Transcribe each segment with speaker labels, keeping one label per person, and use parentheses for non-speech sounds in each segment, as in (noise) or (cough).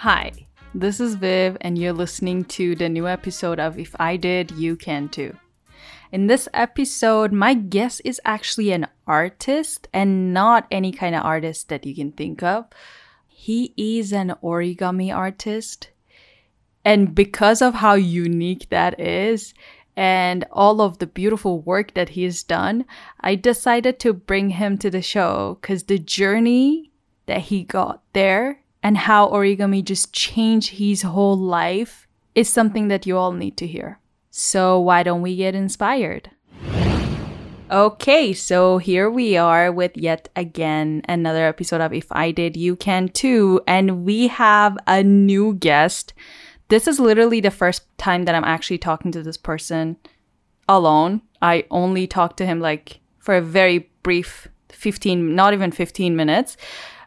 Speaker 1: Hi, this is Viv, and you're listening to the new episode of If I Did, You Can Too. In this episode, my guest is actually an artist and not any kind of artist that you can think of. He is an origami artist. And because of how unique that is, and all of the beautiful work that he's done, I decided to bring him to the show because the journey that he got there and how origami just changed his whole life is something that you all need to hear. So, why don't we get inspired? Okay, so here we are with yet again another episode of If I Did, You Can Too. And we have a new guest. This is literally the first time that I'm actually talking to this person alone. I only talked to him like for a very brief 15, not even 15 minutes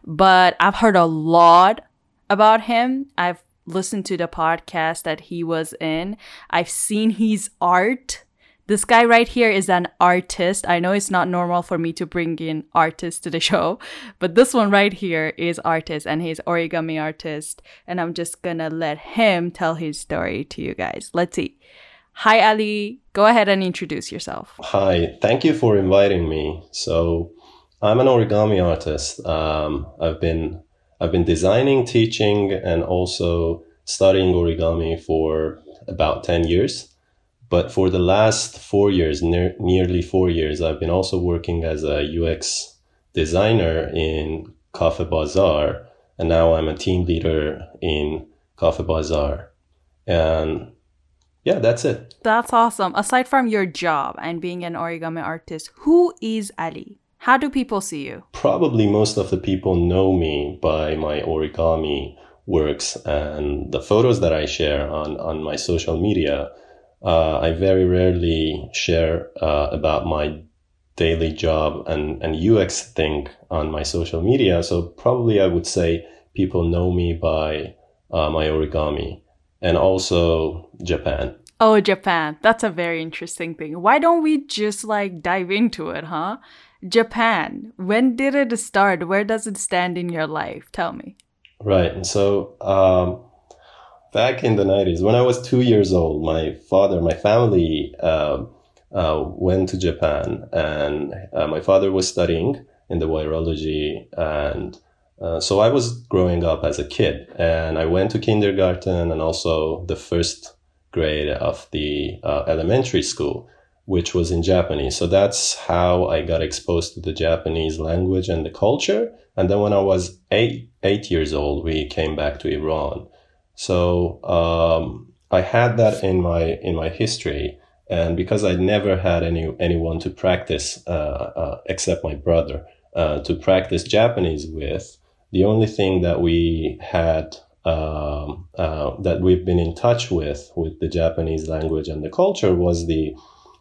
Speaker 1: but I've heard a lot about him. I've listened to the podcast that he was in. I've seen his art. This guy right here is an artist. I know it's not normal for me to bring in artists to the (laughs) show, but this one right here is artist and he's origami artist. And I'm just gonna let him tell his story to you guys. Let's see. Hi Ali, go ahead and introduce yourself.
Speaker 2: Hi, thank you for inviting me. So I'm an origami artist. Um, I've been I've been designing, teaching, and also studying origami for about ten years. But for the last four years, ne- nearly four years, I've been also working as a UX designer in Cafe Bazaar, and now I'm a team leader in Cafe Bazaar. And yeah, that's it.
Speaker 1: That's awesome. Aside from your job and being an origami artist, who is Ali? How do people see you?
Speaker 2: Probably most of the people know me by my origami works and the photos that I share on, on my social media. Uh, I very rarely share uh, about my daily job and, and UX thing on my social media. So probably I would say people know me by uh, my origami and also Japan.
Speaker 1: Oh, Japan. That's a very interesting thing. Why don't we just like dive into it, huh? Japan, when did it start? Where does it stand in your life? Tell me.
Speaker 2: Right. So, um, back in the 90s, when I was two years old, my father, my family uh, uh, went to Japan, and uh, my father was studying in the virology. And uh, so I was growing up as a kid, and I went to kindergarten and also the first grade of the uh, elementary school which was in Japanese. So that's how I got exposed to the Japanese language and the culture. And then when I was eight, eight years old, we came back to Iran. So, um, I had that in my, in my history. And because I never had any, anyone to practice, uh, uh, except my brother, uh, to practice Japanese with, the only thing that we had um, uh, that we've been in touch with with the Japanese language and the culture was the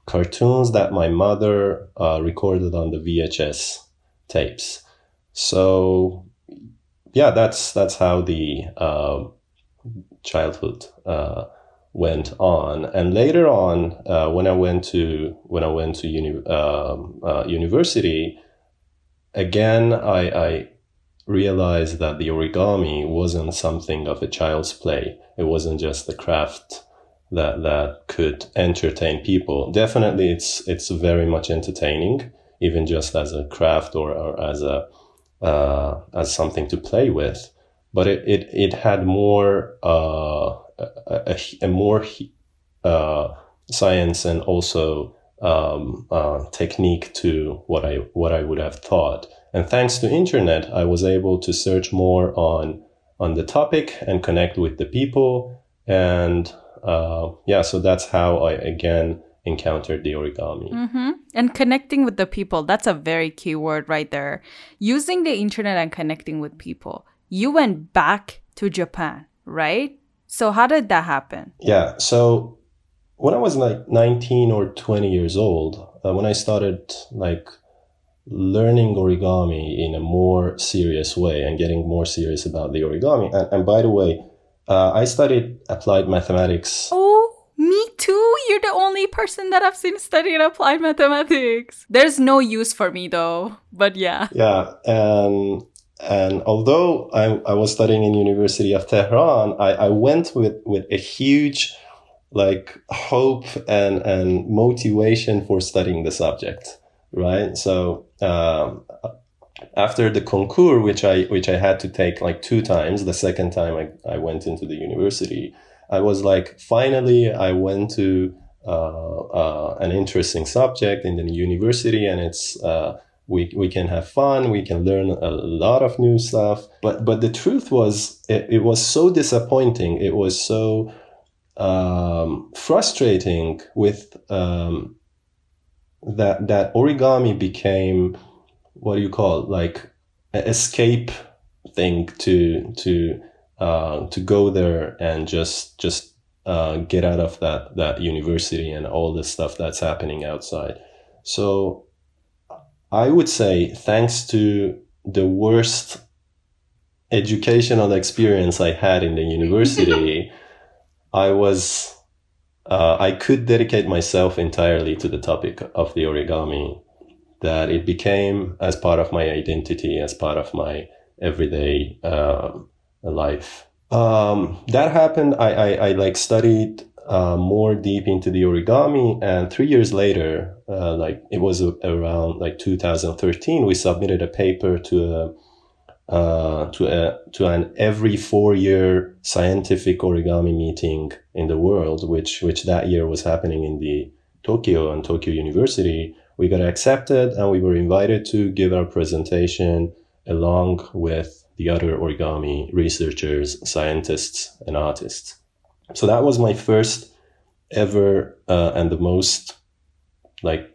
Speaker 2: cartoons that my mother uh, recorded on the VHS tapes. So yeah, that's that's how the uh, childhood uh, went on. And later on, uh, when I went to when I went to uni- um, uh, university, again I, I realized that the origami wasn't something of a child's play. It wasn't just the craft that that could entertain people. Definitely, it's it's very much entertaining, even just as a craft or, or as a uh, as something to play with. But it it, it had more uh, a, a, a, more uh, science and also um, uh, technique to what I what I would have thought. And thanks to internet, I was able to search more on on the topic and connect with the people and uh, yeah, so that's how I again encountered the origami.
Speaker 1: Mm-hmm. And connecting with the people, that's a very key word right there. Using the internet and connecting with people. You went back to Japan, right? So, how did that happen?
Speaker 2: Yeah. So, when I was like 19 or 20 years old, uh, when I started like learning origami in a more serious way and getting more serious about the origami, and, and by the way, uh, I studied applied mathematics.
Speaker 1: Oh, me too. You're the only person that I've seen studying applied mathematics. There's no use for me though, but yeah.
Speaker 2: Yeah, and and although I, I was studying in University of Tehran, I, I went with, with a huge like hope and, and motivation for studying the subject, right? So, um, after the concours, which I, which I had to take like two times, the second time I, I went into the university, I was like, finally, I went to, uh, uh, an interesting subject in the university and it's, uh, we, we can have fun we can learn a lot of new stuff. But but the truth was it, it was so disappointing it was so um, frustrating with um, that that origami became what do you call it like escape thing to to uh, to go there and just just uh, get out of that that university and all the stuff that's happening outside so I would say thanks to the worst educational experience I had in the university, (laughs) I was uh, I could dedicate myself entirely to the topic of the origami. That it became as part of my identity, as part of my everyday uh, life. Um, that happened. I, I, I like studied uh, more deep into the origami. And three years later, uh, like it was around like 2013, we submitted a paper to a uh, to a to an every four year scientific origami meeting in the world, which which that year was happening in the Tokyo and Tokyo University. We got accepted and we were invited to give our presentation along with the other origami researchers, scientists, and artists. So that was my first ever uh, and the most like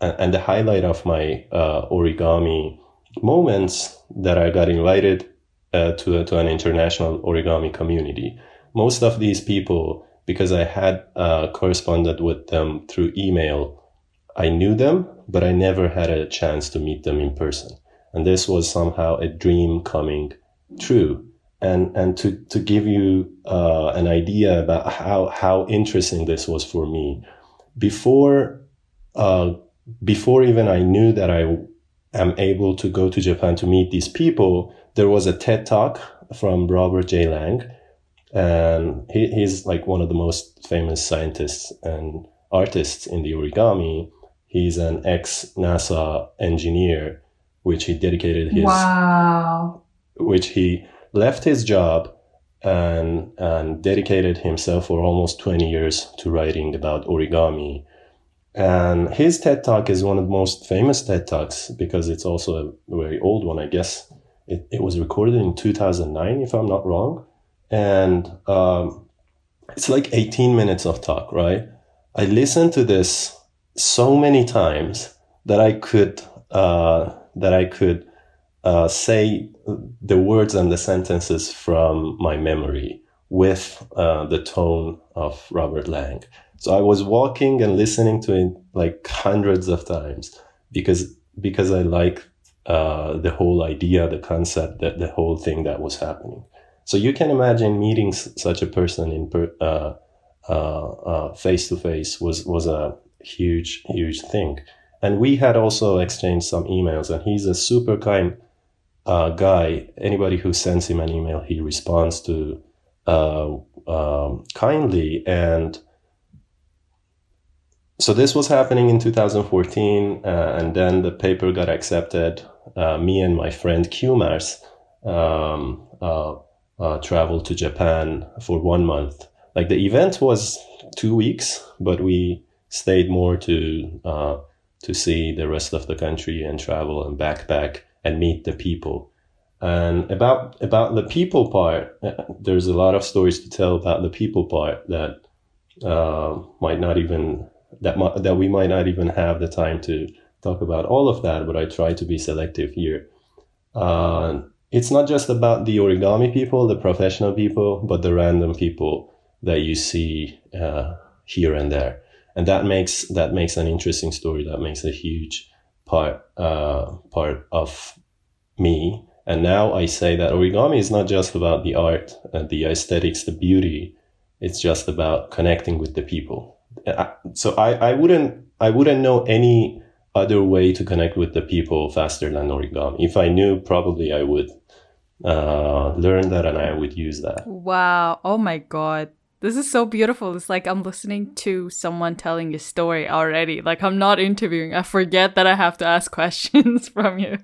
Speaker 2: and the highlight of my uh, origami moments that I got invited uh, to to an international origami community. Most of these people, because I had uh, corresponded with them through email, I knew them, but I never had a chance to meet them in person. And this was somehow a dream coming true and and to to give you uh, an idea about how how interesting this was for me before uh, before even I knew that I am able to go to Japan to meet these people, there was a TED talk from Robert J. Lang, and he, he's like one of the most famous scientists and artists in the origami. He's an ex NASA engineer, which he dedicated his
Speaker 1: wow,
Speaker 2: which he left his job and, and dedicated himself for almost 20 years to writing about origami. And his TED Talk is one of the most famous TED Talks because it's also a very old one, I guess. It, it was recorded in 2009, if I'm not wrong. And um, it's like 18 minutes of talk, right? I listened to this so many times that I could, uh, that I could uh, say the words and the sentences from my memory with uh, the tone of Robert Lang. So I was walking and listening to it like hundreds of times because because I like uh, the whole idea, the concept, that the whole thing that was happening. So you can imagine meeting such a person in per, uh, uh, face to face was was a huge huge thing. And we had also exchanged some emails, and he's a super kind uh, guy, anybody who sends him an email, he responds to uh, um, kindly. And so this was happening in 2014, uh, and then the paper got accepted. Uh, me and my friend Kumars um, uh, uh, traveled to Japan for one month. Like the event was two weeks, but we stayed more to to see the rest of the country and travel and backpack and meet the people. And about about the people part, uh, there's a lot of stories to tell about the people part that uh, might not even that that we might not even have the time to talk about all of that. But I try to be selective here. Uh, it's not just about the origami people, the professional people, but the random people that you see uh, here and there, and that makes that makes an interesting story. That makes a huge part uh, part of me. And now I say that origami is not just about the art, uh, the aesthetics, the beauty. It's just about connecting with the people. Uh, so I, I wouldn't I wouldn't know any other way to connect with the people faster than origami. If I knew, probably I would uh, learn that and I would use that.
Speaker 1: Wow. Oh my God. This is so beautiful. It's like I'm listening to someone telling a story already. Like I'm not interviewing. I forget that I have to ask (laughs) questions from you.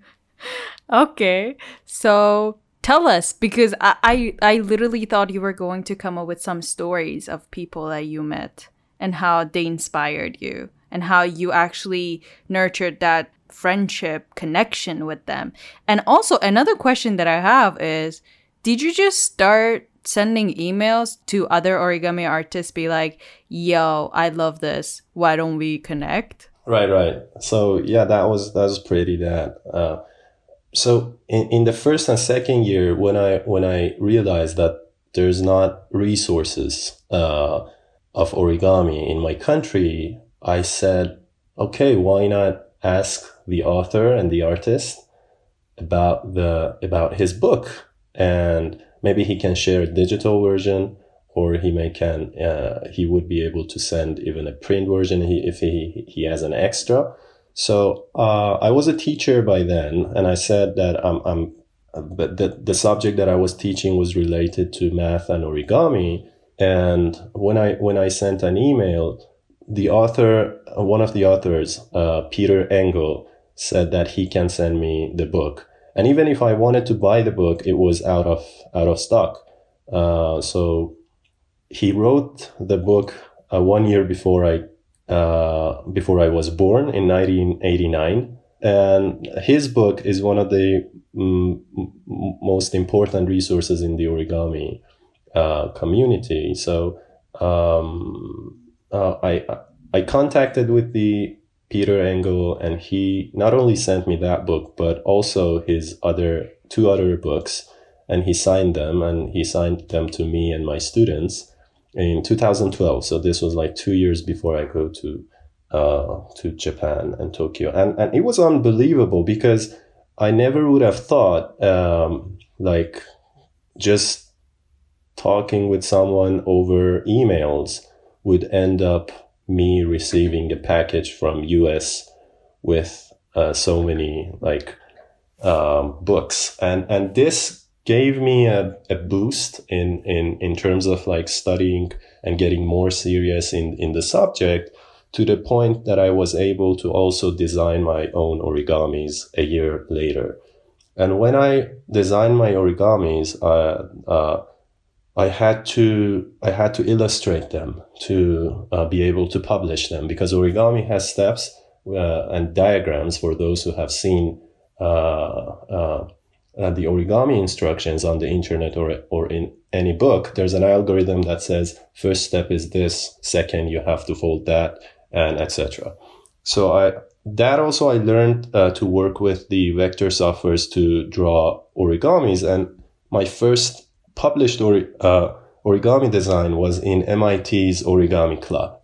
Speaker 1: okay. So tell us because I, I I literally thought you were going to come up with some stories of people that you met and how they inspired you and how you actually nurtured that friendship connection with them. And also another question that I have is did you just start sending emails to other origami artists be like, "Yo, I love this. Why don't we connect?"
Speaker 2: Right, right. So yeah, that was that was pretty that. Uh, so in, in the first and second year, when I when I realized that there's not resources uh, of origami in my country, I said, okay, why not ask the author and the artist about the about his book and maybe he can share a digital version or he may can uh, he would be able to send even a print version if he he has an extra. So uh, i was a teacher by then and i said that i'm, I'm but the, the subject that i was teaching was related to math and origami. And when i when i sent an email the author one of the authors uh, peter engel said that he can send me the book and even if I wanted to buy the book, it was out of out of stock. Uh, so he wrote the book uh, one year before I uh, before I was born in 1989, and his book is one of the mm, most important resources in the origami uh, community. So um, uh, I I contacted with the Peter Engel, and he not only sent me that book, but also his other two other books, and he signed them, and he signed them to me and my students in 2012. So this was like two years before I go to uh, to Japan and Tokyo, and and it was unbelievable because I never would have thought um, like just talking with someone over emails would end up me receiving a package from US with uh, so many like um, books and and this gave me a, a boost in, in in terms of like studying and getting more serious in in the subject to the point that I was able to also design my own origamis a year later. And when I designed my origamis, uh, uh, I had to I had to illustrate them to uh, be able to publish them because origami has steps uh, and diagrams for those who have seen uh, uh, uh, the origami instructions on the internet or or in any book. There's an algorithm that says first step is this, second you have to fold that, and etc. So I that also I learned uh, to work with the vector softwares to draw origamis and my first published ori- uh, origami design was in MIT's Origami Club.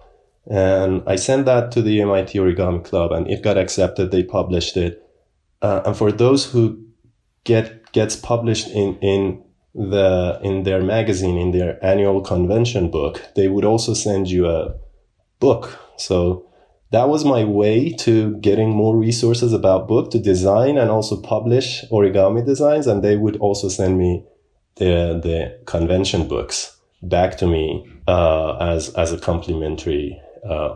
Speaker 2: And I sent that to the MIT Origami Club and it got accepted. They published it. Uh, and for those who get, gets published in, in the, in their magazine, in their annual convention book, they would also send you a book. So that was my way to getting more resources about book to design and also publish origami designs. And they would also send me the the convention books back to me uh, as as a complimentary uh,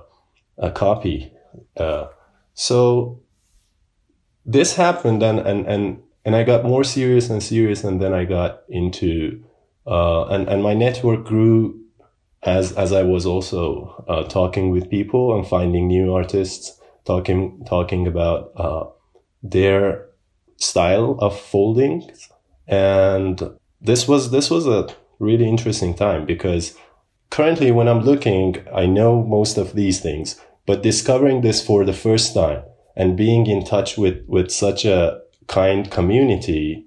Speaker 2: a copy. Uh, so this happened, and and and and I got more serious and serious, and then I got into uh, and and my network grew as as I was also uh, talking with people and finding new artists, talking talking about uh, their style of folding and this was this was a really interesting time because currently when I'm looking, I know most of these things, but discovering this for the first time and being in touch with with such a kind community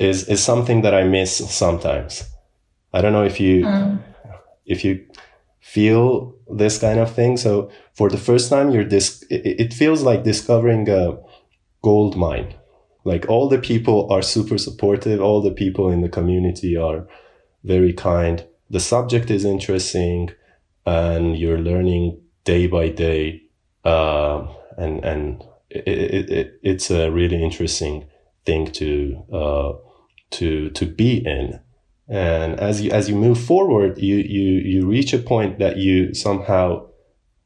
Speaker 2: is is something that I miss sometimes. I don't know if you mm. if you feel this kind of thing. So for the first time, you're this. It, it feels like discovering a gold mine like all the people are super supportive all the people in the community are very kind the subject is interesting and you're learning day by day uh, and and it, it, it, it's a really interesting thing to uh, to to be in. And as you as you move forward, you you you reach a point that you somehow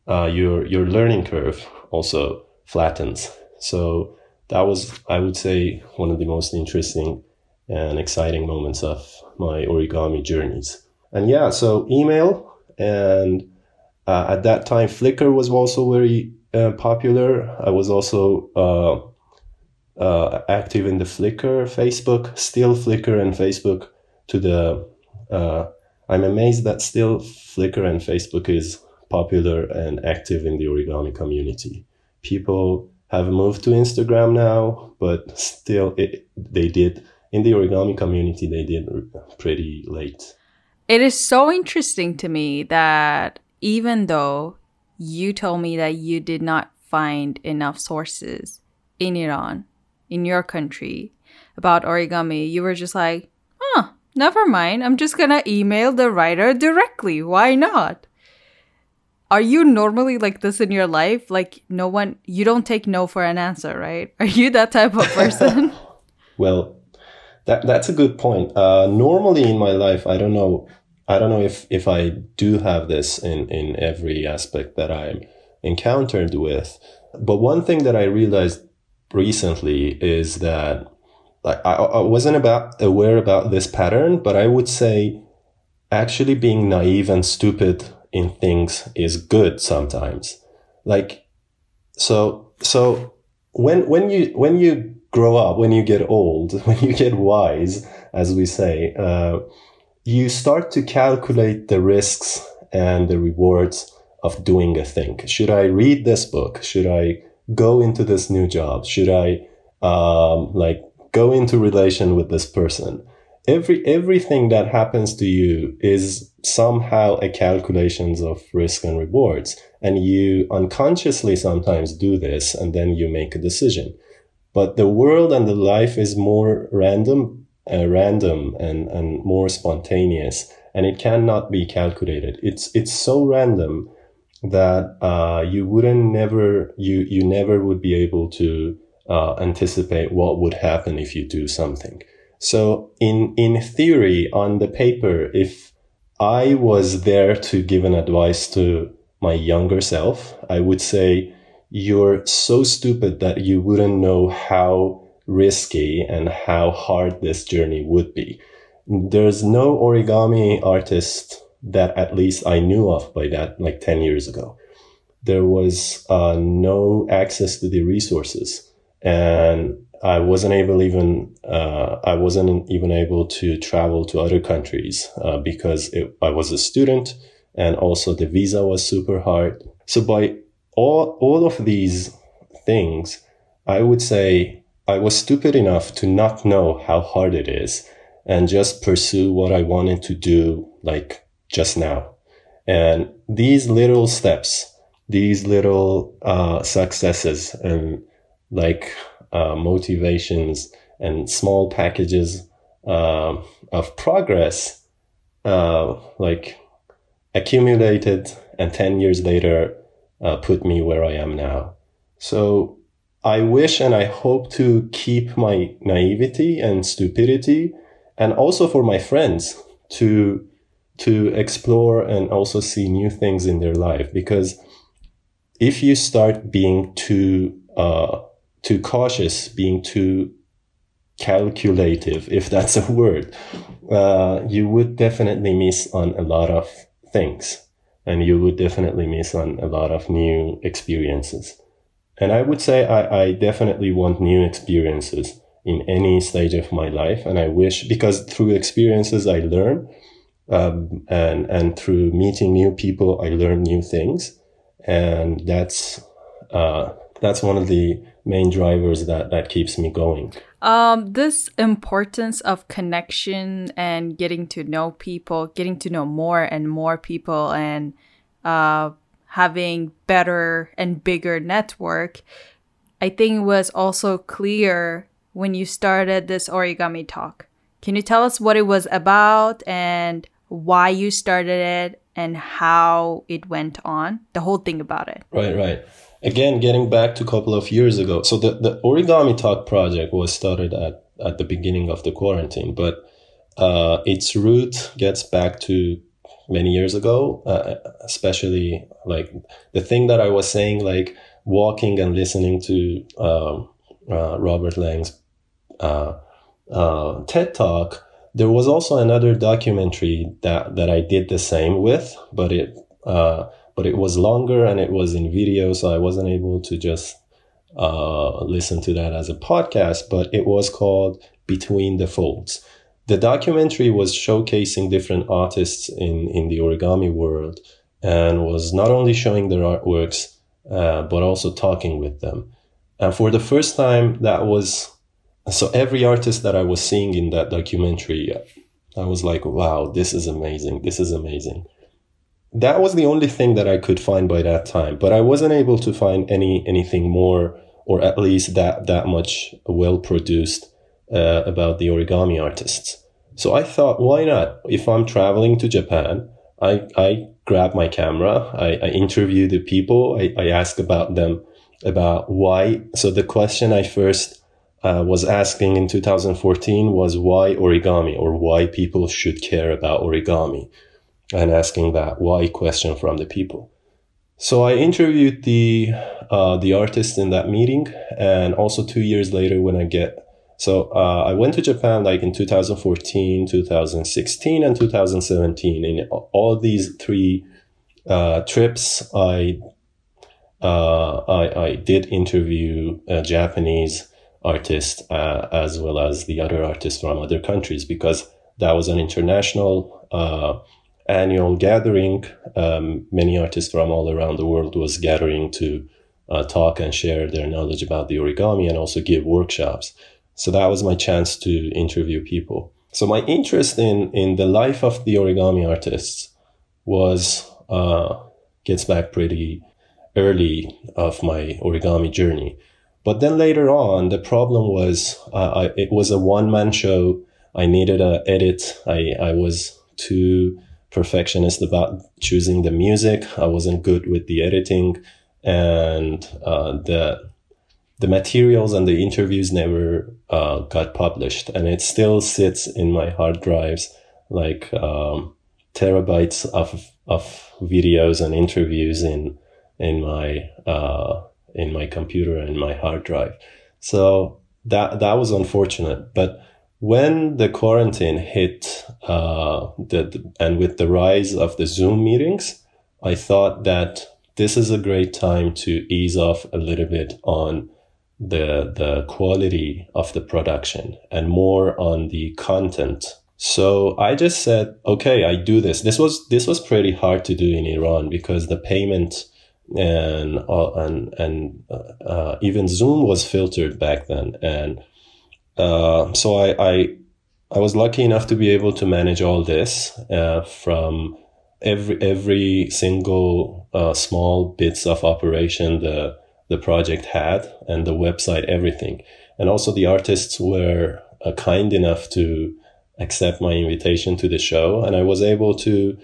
Speaker 2: uh, your your learning curve also flattens. So that was, I would say, one of the most interesting and exciting moments of my origami journeys. And yeah, so email and uh, at that time Flickr was also very uh, popular. I was also uh, uh active in the Flickr, Facebook, still Flickr and Facebook. To the, uh, I'm amazed that still Flickr and Facebook is popular and active in the origami community. People have moved to Instagram now, but still, it, they did in the origami community. They did pretty late.
Speaker 1: It is so interesting to me that even though you told me that you did not find enough sources in Iran, in your country, about origami, you were just like, huh, never mind. I'm just gonna email the writer directly. Why not? Are you normally like this in your life? Like no one you don't take no for an answer, right? (laughs) Are you that type of person? (laughs)
Speaker 2: well, that that's a good point. Uh, normally in my life, I don't know. I don't know if if I do have this in in every aspect that I'm encountered with. But one thing that I realized recently is that like I, I wasn't about aware about this pattern, but I would say actually being naive and stupid in things is good sometimes. Like, so, so when, when you, when you grow up, when you get old, (laughs) when you get wise, as we say, uh, you start to calculate the risks and the rewards of doing a thing. Should I read this book? Should I go into this new job? Should I, um, like go into relation with this person? every everything that happens to you is somehow a calculations of risk and rewards. And you unconsciously sometimes do this and then you make a decision. But the world and the life is more random uh, random and and more spontaneous and it cannot be calculated. It's it's so random that uh, you wouldn't never you you never would be able to uh, anticipate what would happen if you do something. So in, in theory, on the paper, if I was there to give an advice to my younger self, I would say, you're so stupid that you wouldn't know how risky and how hard this journey would be. There's no origami artist that at least I knew of by that, like 10 years ago. There was uh, no access to the resources. And I wasn't able even uh, I wasn't even able to travel to other countries uh, because it, I was a student and also the visa was super hard. So by all all of these things, I would say I was stupid enough to not know how hard it is and just pursue what I wanted to do like just now. And these little steps, these little uh, successes and like uh, motivations and small packages uh, of progress, uh, like accumulated and 10 years later uh, put me where I am now. So I wish and I hope to keep my naivety and stupidity and also for my friends to to explore and also see new things in their life because if you start being too uh, too cautious, being too calculative, if that's a word, uh, you would definitely miss on a lot of things and you would definitely miss on a lot of new experiences. And I would say I, I definitely want new experiences in any stage of my life. And I wish, because through experiences, I learn. Um, and, and through meeting new people, I learn new things. And that's, uh, that's one of the main drivers that that keeps me going?
Speaker 1: Um this importance of connection and getting to know people getting to know more and more people and uh having better and bigger network i think was also clear when you started this origami talk. Can you tell us what it was about and why you started it and how it went on? The whole thing about it.
Speaker 2: Right right again, getting back to a couple of years ago. So the, the origami talk project was started at, at the beginning of the quarantine, but uh, its root gets back to many years ago, uh, especially like the thing that I was saying, like walking and listening to um, uh, Robert Lang's uh, uh, TED talk. There was also another documentary that, that I did the same with, but it uh, but it was longer and it was in video, so I wasn't able to just uh, listen to that as a podcast. But it was called Between the Folds. The documentary was showcasing different artists in in the origami world and was not only showing their artworks uh, but also talking with them. And for the first time, that was so every artist that I was seeing in that documentary, I was like, wow, this is amazing. This is amazing that was the only thing that I could find by that time. But I wasn't able to find any anything more, or at least that that much well produced uh, about the origami artists. So I thought, why not? If I'm traveling to Japan, I I grab my camera, I, I interview the people, I, I ask about them about why. So the question I first uh, was asking in 2014 was why origami or why people should care about origami and asking that why question from the people. So I interviewed the uh, the artist in that meeting, and also two years later when I get so uh, I went to Japan like in 2014, 2016, and 2017. In all these three uh, trips, I, uh, I, I did interview Japanese artist uh, as well as the other artists from other countries because that was an international uh, annual gathering, um, many artists from all around the world was gathering to uh, talk and share their knowledge about the origami and also give workshops. So that was my chance to interview people. So my interest in in the life of the origami artists was uh, gets back pretty early of my origami journey. But then later on, the problem was uh, I, it was a one man show. I needed a edit. I I was too perfectionist about choosing the music. I wasn't good with the editing, and uh, the the materials and the interviews never uh, got published, and it still sits in my hard drives like um, terabytes of of videos and interviews in in my uh, in my computer and my hard drive. So that that was unfortunate, but when the quarantine hit uh, the, and with the rise of the zoom meetings i thought that this is a great time to ease off a little bit on the the quality of the production and more on the content. So i just said okay i do this. This was this was pretty hard to do in iran because the payment and uh, and and uh, uh even zoom was filtered back then. And uh, so I, I, I was lucky enough to be able to manage all this uh, from every every single uh, small bits of operation the the project had and the website everything. And also the artists were uh, kind enough to accept my invitation to the show. And I was able to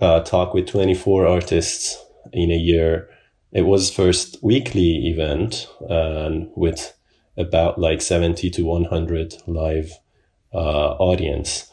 Speaker 2: uh, talk with 24 artists in a year. It was first weekly event and with about like 70 to 100 live uh, audience.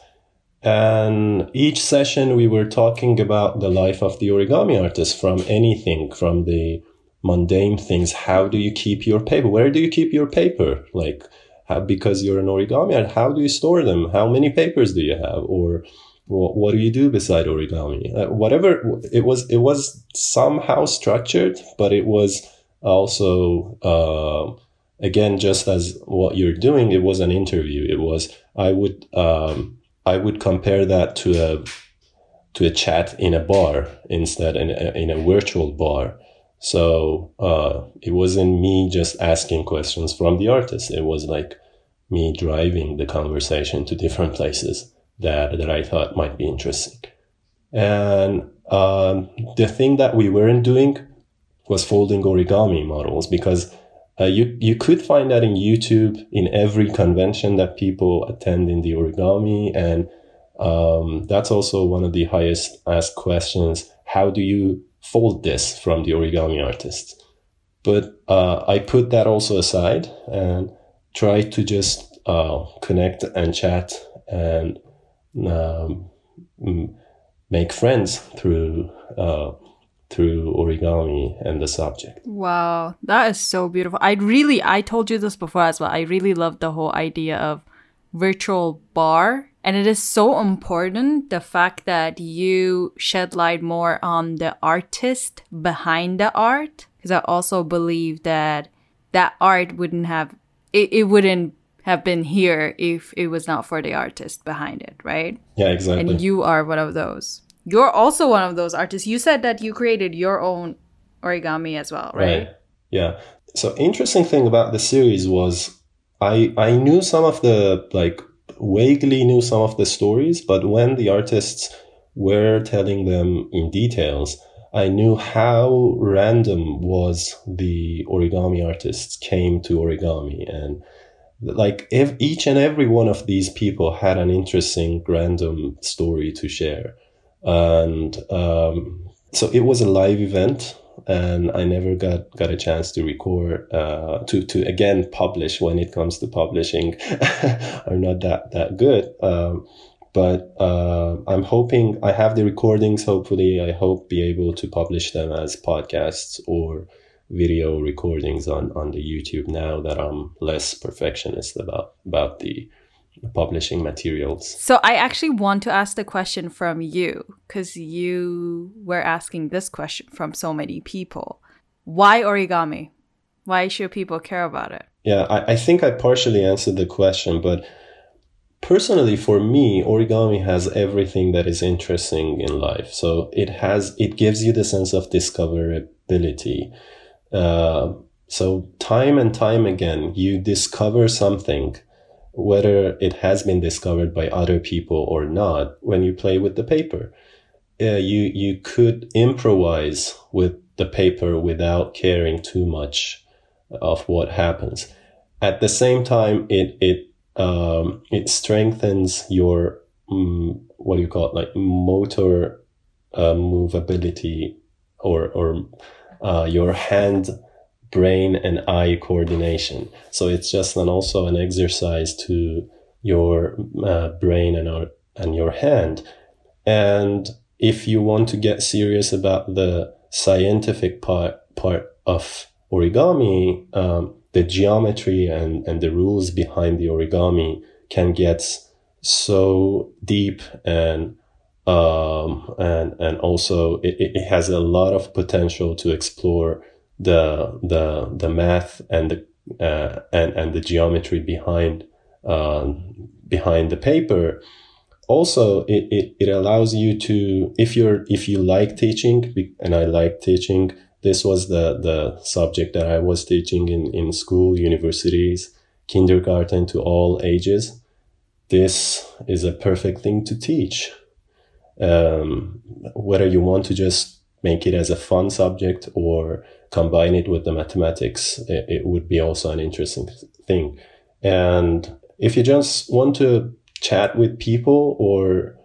Speaker 2: And each session we were talking about the life of the origami artist from anything, from the mundane things. How do you keep your paper? Where do you keep your paper? Like, how, because you're an origami how do you store them? How many papers do you have? Or what, what do you do beside origami? Uh, whatever it was, it was somehow structured, but it was also, uh, again, just as what you're doing, it was an interview. It was I would um, I would compare that to a to a chat in a bar instead in a, in a virtual bar. So uh, it wasn't me just asking questions from the artist. It was like me driving the conversation to different places that that I thought might be interesting. And um, the thing that we weren't doing was folding origami models because uh, you you could find that in YouTube in every convention that people attend in the origami, and um, that's also one of the highest asked questions. How do you fold this from the origami artist? but uh, I put that also aside and try to just uh, connect and chat and um, make friends through uh, through origami and the subject.
Speaker 1: Wow, that is so beautiful. I really, I told you this before as well. I really love the whole idea of virtual bar. And it is so important the fact that you shed light more on the artist behind the art. Because I also believe that that art wouldn't have, it, it wouldn't have been here if it was not for the artist behind it, right?
Speaker 2: Yeah, exactly.
Speaker 1: And you are one of those. You're also one of those artists. You said that you created your own origami as well, right? Right.
Speaker 2: Yeah. So interesting thing about the series was I I knew some of the like vaguely knew some of the stories, but when the artists were telling them in details, I knew how random was the origami artists came to origami and like if each and every one of these people had an interesting random story to share and um, so it was a live event and I never got got a chance to record uh, to to again publish when it comes to publishing. (laughs) I'm not that that good. Um, but uh, I'm hoping I have the recordings hopefully I hope be able to publish them as podcasts or video recordings on on the YouTube now that I'm less perfectionist about about the publishing materials.
Speaker 1: So I actually want to ask the question from you because you were asking this question from so many people. Why origami? Why should people care about it?
Speaker 2: Yeah, I, I think I partially answered the question, but personally for me, origami has everything that is interesting in life. So it has it gives you the sense of discoverability. Uh, so time and time again, you discover something whether it has been discovered by other people or not when you play with the paper. Uh, you, you could improvise with the paper without caring too much of what happens. At the same time, it, it, um, it strengthens your, um, what do you call it, like motor uh, movability or, or uh, your hand brain and eye coordination. So it's just an, also an exercise to your uh, brain and, our, and your hand. And if you want to get serious about the scientific part, part of origami, um, the geometry and, and the rules behind the origami can get so deep and um, and and also it, it has a lot of potential to explore the the the math and the uh, and and the geometry behind uh, behind the paper. Also it, it, it allows you to if you're if you like teaching and i like teaching this was the the subject that i was teaching in in school universities kindergarten to all ages. This is a perfect thing to teach. Um, whether you want to just make it as a fun subject or combine it with the mathematics, it, it would be also an interesting thing. And if you just want to chat with people or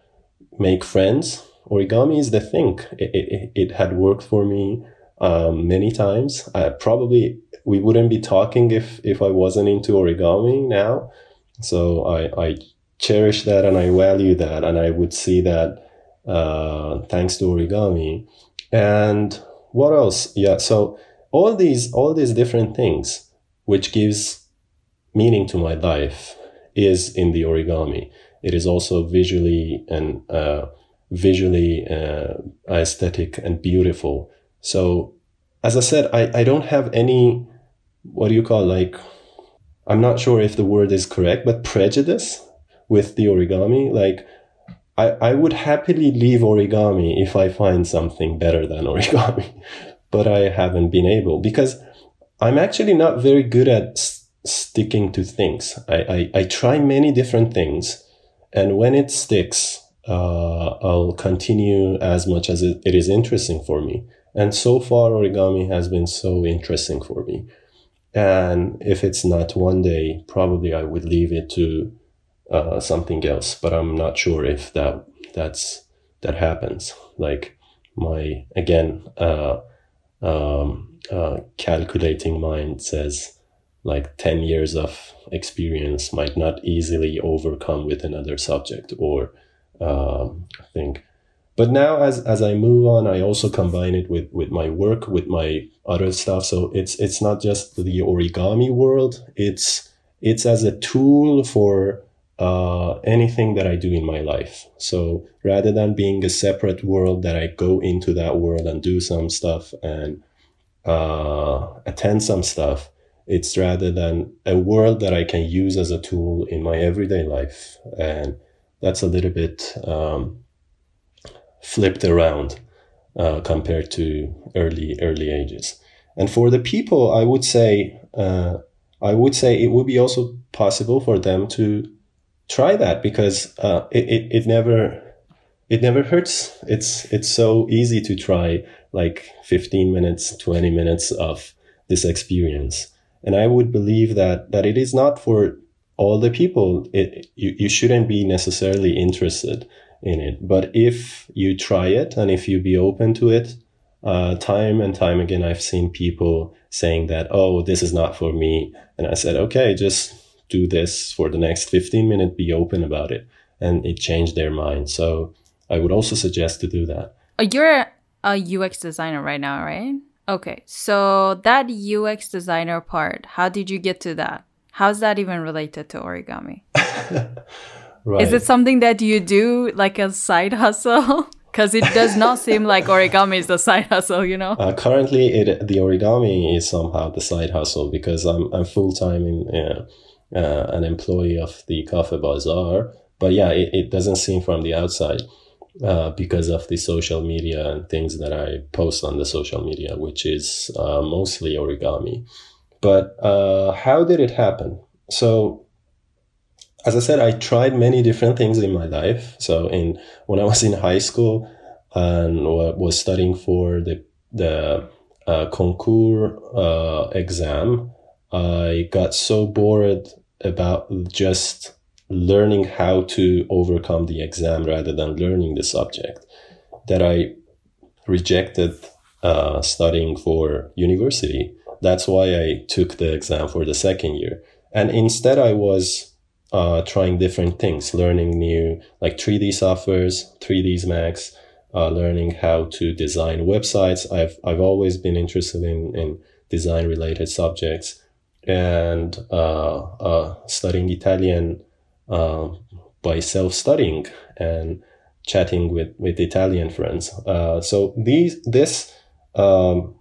Speaker 2: make friends, origami is the thing. It, it, it had worked for me um, many times. I probably we wouldn't be talking if if I wasn't into origami now. So I, I cherish that and I value that, and I would see that uh, thanks to origami. And what else? Yeah. So all these, all these different things, which gives meaning to my life is in the origami. It is also visually and, uh, visually, uh, aesthetic and beautiful. So as I said, I, I don't have any, what do you call like, I'm not sure if the word is correct, but prejudice with the origami. Like, I, I would happily leave origami if I find something better than (laughs) origami, but I haven't been able because I'm actually not very good at s- sticking to things. I, I, I, try many different things, and when it sticks, uh, I'll continue as much as it, it is interesting for me. And so far, origami has been so interesting for me. And if it's not one day, probably I would leave it to uh, something else, but I'm not sure if that that's that happens. Like my again, uh, um, uh, calculating mind says like 10 years of experience might not easily overcome with another subject or um, I think. But now as, as I move on, I also combine it with, with my work, with my other stuff. So it's, it's not just the origami world. It's, it's as a tool for uh, anything that I do in my life. So rather than being a separate world that I go into that world and do some stuff and uh, attend some stuff, it's rather than a world that I can use as a tool in my everyday life. And that's a little bit um, flipped around uh, compared to early, early ages. And for the people, I would say, uh, I would say it would be also possible for them to try that because uh, it, it, it never it never hurts. It's it's so easy to try like 15 minutes, 20 minutes of this experience. And I would believe that that it is not for all the people. It, you, you shouldn't be necessarily interested in it. But if you try it and if you be open to it, uh, time and time again, I've seen people saying that, oh, this is not for me. And I said, okay, just do this for the next 15 minutes, be open about it. And it changed their mind. So I would also suggest to do that.
Speaker 1: Uh, you're a UX designer right now, right? Okay. So that UX designer part, how did you get to that? How's that even related to origami? (laughs) right. Is it something that you do like a side hustle? (laughs) Because it does not seem like origami is the side hustle, you know.
Speaker 2: Uh, currently, it the origami is somehow the side hustle because I'm I'm full time in uh, uh, an employee of the Cafe Bazaar. But yeah, it, it doesn't seem from the outside uh, because of the social media and things that I post on the social media, which is uh, mostly origami. But uh, how did it happen? So, as I said, I tried many different things in my life. So, in when I was in high school and was studying for the the uh, concours uh, exam, I got so bored about just learning how to overcome the exam rather than learning the subject that I rejected uh, studying for university. That's why I took the exam for the second year. And instead, I was uh, trying different things, learning new like 3D softwares, 3ds Max, uh, learning how to design websites. I've I've always been interested in in design related subjects and uh, uh, studying Italian uh, by self-studying and chatting with, with Italian friends. so these this um,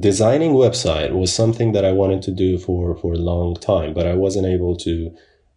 Speaker 2: designing website was something that I wanted to do for for a long time, but I wasn't able to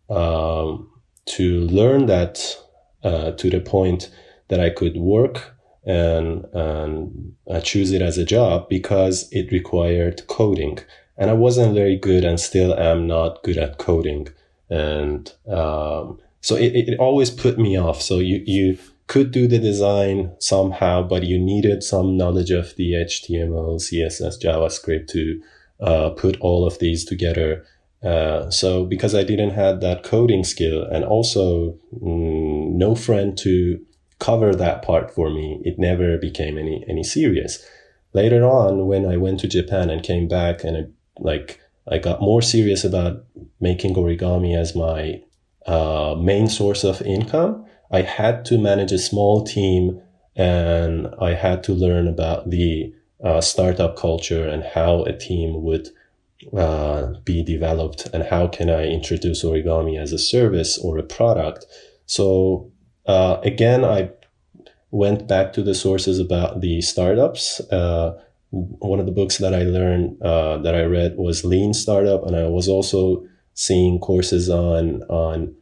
Speaker 2: um, to learn that uh, to the point that I could work and and uh, choose it as a job because it required coding and I wasn't very good and still am not good at coding. And um, so it, it always put me off. So you, you could do the design somehow, but you needed some knowledge of the HTML, CSS, JavaScript to uh, put all of these together. Uh, so because I didn't have that coding skill and also mm, no friend to cover that part for me, it never became any, any serious. Later on, when I went to Japan and came back and like I got more serious about making origami as my uh, main source of income. I had to manage a small team and I had to learn about the uh, startup culture and how a team would uh, be developed and how can I introduce origami as a service or a product. So uh, again, I went back to the sources about the startups. Uh, one of the books that I learned uh, that I read was Lean Startup, and I was also seeing courses on on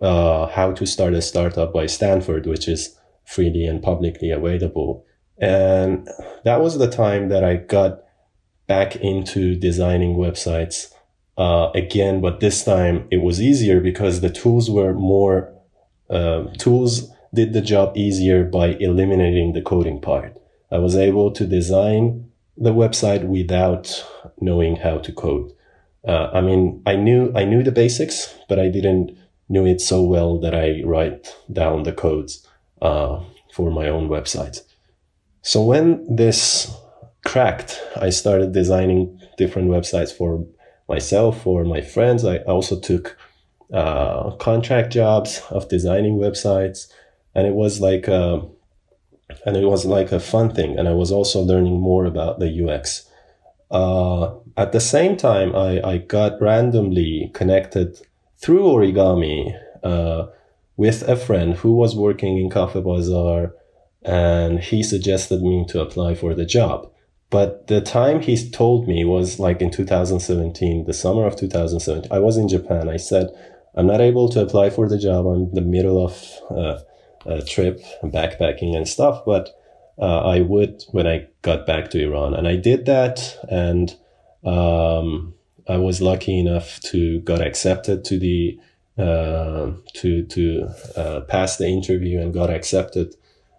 Speaker 2: uh, how to start a startup by Stanford, which is freely and publicly available. And that was the time that I got back into designing websites uh, again, but this time it was easier because the tools were more uh, tools did the job easier by eliminating the coding part. I was able to design the website without knowing how to code. Uh, I mean, I knew I knew the basics, but I didn't knew it so well that I write down the codes uh, for my own website. So when this cracked, I started designing different websites for myself, for my friends. I also took uh, contract jobs of designing websites, and it was like a, and it was like a fun thing. And I was also learning more about the UX. Uh, at the same time, I, I got randomly connected through origami uh, with a friend who was working in Cafe Bazaar, and he suggested me to apply for the job. But the time he told me was like in 2017, the summer of 2017. I was in Japan. I said, I'm not able to apply for the job. I'm in the middle of uh, a trip, backpacking and stuff, but uh, I would when I got back to Iran. And I did that. And um, I was lucky enough to got accepted to the uh, to to uh, pass the interview and got accepted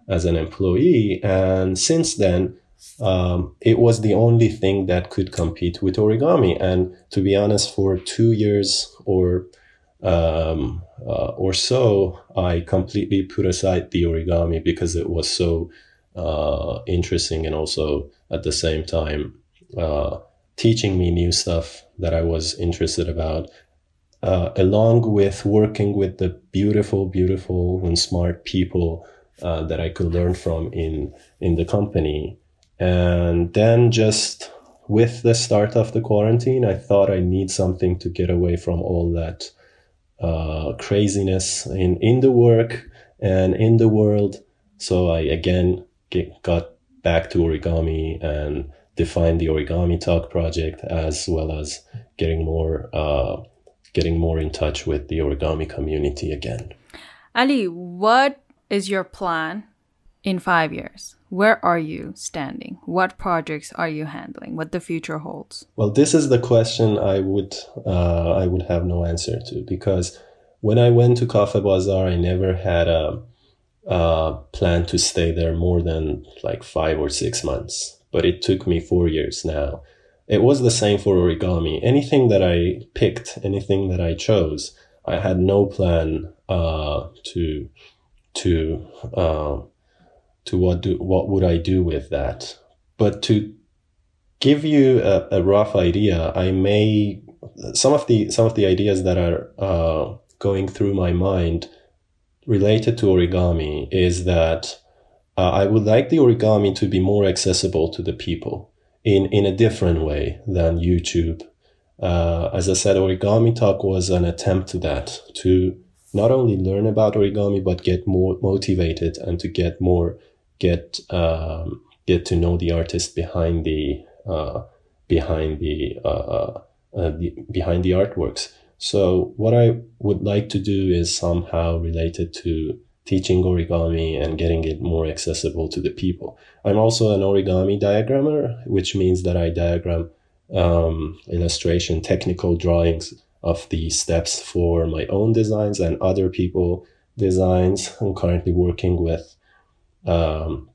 Speaker 2: as an employee. And since then, um, it was the only thing that could compete with origami. And to be honest, for two years or um, uh, or so, I completely put aside the origami because it was so uh, interesting and also at the same time uh, teaching me new stuff that I was interested about. Uh, along with working with the beautiful, beautiful and smart people uh, that I could learn from in in the company, and then just with the start of the quarantine, I thought I need something to get away from all that uh, craziness in, in the work and in the world. So I again get, got back to origami and defined the Origami Talk project as well as getting more uh, getting more in touch with the origami community again.
Speaker 1: Ali, what is your plan in five years? Where are you standing? What projects are you handling? What the future holds?
Speaker 2: Well, this is the question I would uh, I would have no answer to because when I went to Cafe Bazaar, I never had a, a plan to stay there more than like five or six months. But it took me four years now. It was the same for origami. Anything that I picked, anything that I chose, I had no plan uh, to to uh, to what do what would I do with that. But to give you a, a rough idea, I may some of the some of the ideas that are uh, going through my mind related to origami is that uh, I would like the origami to be more accessible to the people in in a different way than YouTube. Uh, as I said, Origami Talk was an attempt to that to not only learn about origami but get more motivated and to get more get um, get to know the artist behind the uh, behind the, uh, uh, uh, the behind the artworks. So what I would like to do is somehow related to teaching origami and getting it more accessible to the people. I'm also an origami diagrammer, which means that I diagram um, illustration, technical drawings of the steps for my own designs and other people designs. I'm currently working with um,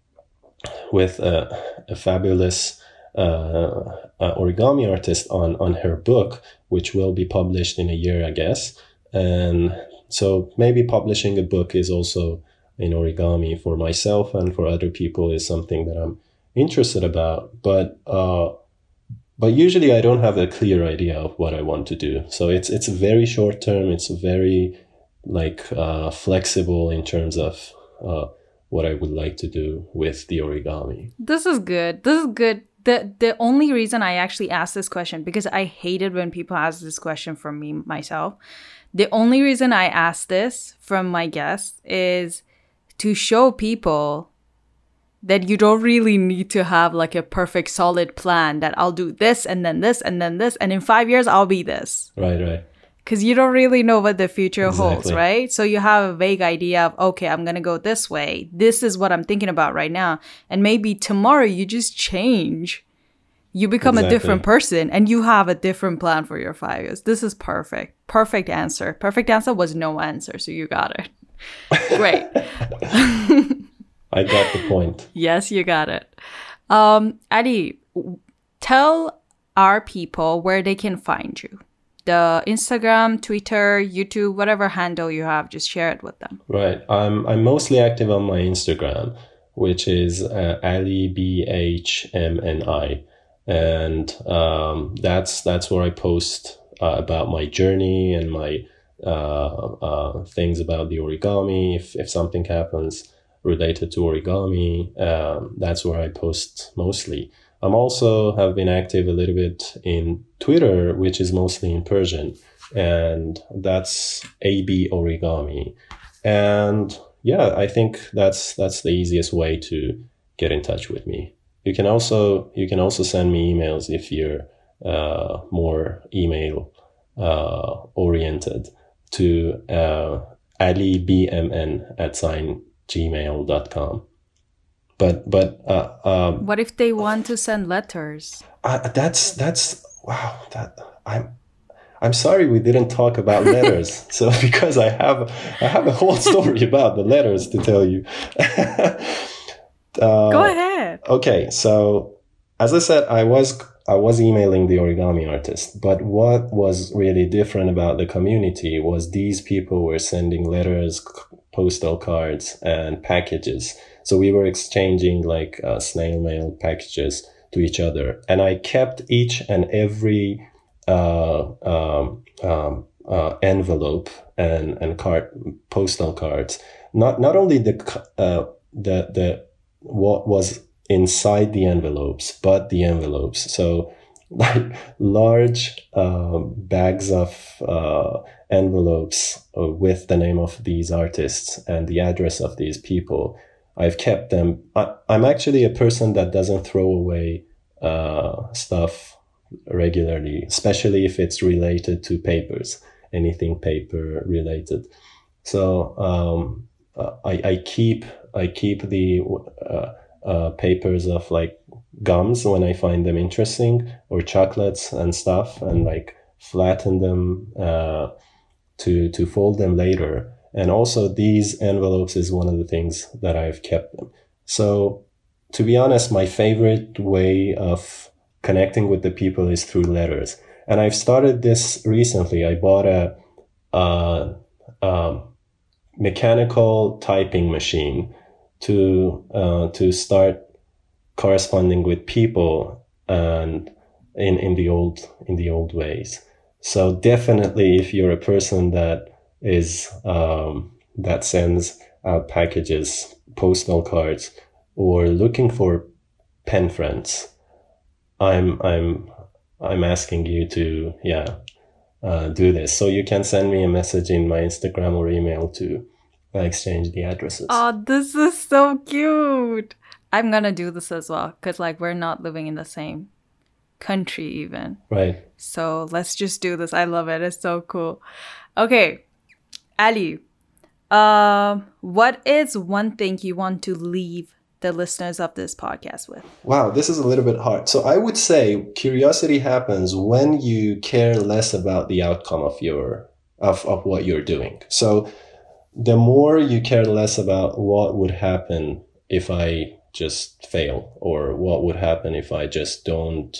Speaker 2: with a, a fabulous uh, uh, origami artist on on her book, which will be published in a year, I guess. And so maybe publishing a book is also in origami for myself and for other people is something that I'm interested about. But uh, but usually I don't have a clear idea of what I want to do. So it's it's very short term. It's very like uh, flexible in terms of uh, what I would like to do with the origami.
Speaker 1: This is good. This is good. The the only reason I actually asked this question because I hated when people ask this question from me myself. The only reason I asked this from my guests is to show people that you don't really need to have like a perfect solid plan that I'll do this and then this and then this and in 5 years I'll be this.
Speaker 2: Right, right
Speaker 1: because you don't really know what the future exactly. holds, right? So you have a vague idea of, okay, I'm going to go this way. This is what I'm thinking about right now. And maybe tomorrow you just change. You become exactly. a different person and you have a different plan for your five years. This is perfect. Perfect answer. Perfect answer was no answer. So you got it. (laughs) Great.
Speaker 2: I got the point.
Speaker 1: Yes, you got it. Um, Adi, tell our people where they can find you the Instagram, Twitter, YouTube, whatever handle you have, just share it with them.
Speaker 2: Right. I'm I'm mostly active on my Instagram, which is uh, Ali B H M N I, and um, that's that's where I post uh, about my journey and my uh, uh, things about the origami. If if something happens related to origami, um, that's where I post mostly. I'm also have been active a little bit in Twitter, which is mostly in Persian, and that's AB Origami. And yeah, I think that's that's the easiest way to get in touch with me. You can also you can also send me emails if you're uh, more email uh, oriented to uh, alibmn at sign gmail.com. But but uh, um,
Speaker 1: what if they want to send letters?
Speaker 2: Uh, that's that's wow. That I'm I'm sorry we didn't talk about letters. (laughs) so (laughs) because I have I have a whole story (laughs) about the letters to tell you.
Speaker 1: uh, Go ahead.
Speaker 2: Okay, so as I said, I was I was emailing the origami artist, but what was really different about the community was these people were sending letters, postal cards, and packages. So we were exchanging like uh, snail mail packages to each other, and I kept each and every uh, um, um, uh, envelope and and card postal cards. Not not only the uh, the the what was inside the envelopes, but the envelopes. So (laughs) like large um, bags of uh, envelopes uh, with the name of these artists and the address of these people. I've kept them. I, am actually a person that doesn't throw away uh, stuff regularly, especially if it's related to papers, anything paper related. So um, uh, I, I keep I keep the uh, uh, papers of like gums when I find them interesting or chocolates and stuff, and like flatten them uh, to to fold them later. And also these envelopes is one of the things that I've kept them. So to be honest, my favorite way of connecting with the people is through letters. And I've started this recently. I bought a, a, a mechanical typing machine to uh, to start corresponding with people and in in the old in the old ways. So definitely, if you're a person that is um, that sends out packages, postal cards, or looking for pen friends, I'm I'm I'm asking you to yeah uh, do this. So you can send me a message in my Instagram or email to uh, exchange the addresses.
Speaker 1: Oh, this is so cute. I'm gonna do this as well because like we're not living in the same country even.
Speaker 2: Right.
Speaker 1: So let's just do this. I love it. It's so cool. Okay, Ali. Uh, what is one thing you want to leave the listeners of this podcast with?
Speaker 2: Wow, this is a little bit hard. So I would say curiosity happens when you care less about the outcome of your of, of what you're doing. So the more you care less about what would happen if I just fail or what would happen if I just don't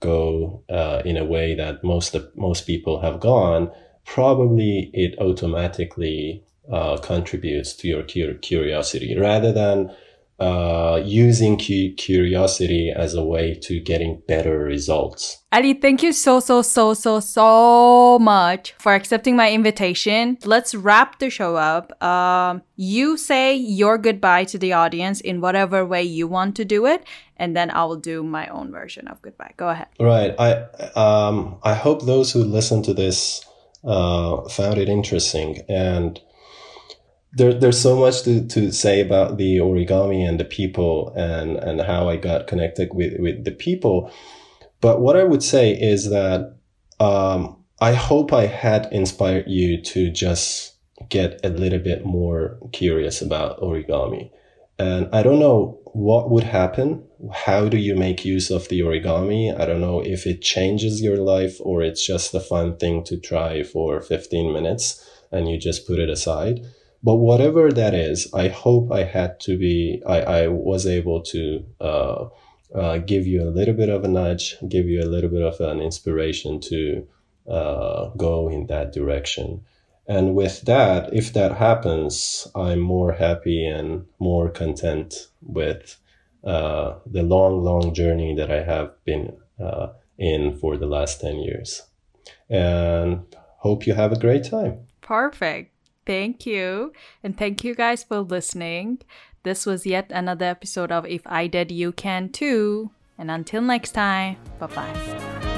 Speaker 2: go uh, in a way that most most people have gone, probably it automatically uh, contributes to your curiosity rather than uh, using cu- curiosity as a way to getting better results.
Speaker 1: Ali, thank you so, so, so, so, so much for accepting my invitation. Let's wrap the show up. Um, you say your goodbye to the audience in whatever way you want to do it, and then I will do my own version of goodbye. Go ahead.
Speaker 2: Right. I um, I hope those who listen to this uh, found it interesting and there, there's so much to, to say about the origami and the people and, and how I got connected with, with the people. But what I would say is that um, I hope I had inspired you to just get a little bit more curious about origami. And I don't know what would happen. How do you make use of the origami? I don't know if it changes your life or it's just a fun thing to try for 15 minutes and you just put it aside but whatever that is, I hope I had to be, I, I was able to uh, uh, give you a little bit of a nudge, give you a little bit of an inspiration to uh, go in that direction. And with that, if that happens, I'm more happy and more content with uh, the long, long journey that I have been uh, in for the last 10 years. And hope you have a great time.
Speaker 1: Perfect. Thank you. And thank you guys for listening. This was yet another episode of If I Did, You Can Too. And until next time, bye bye.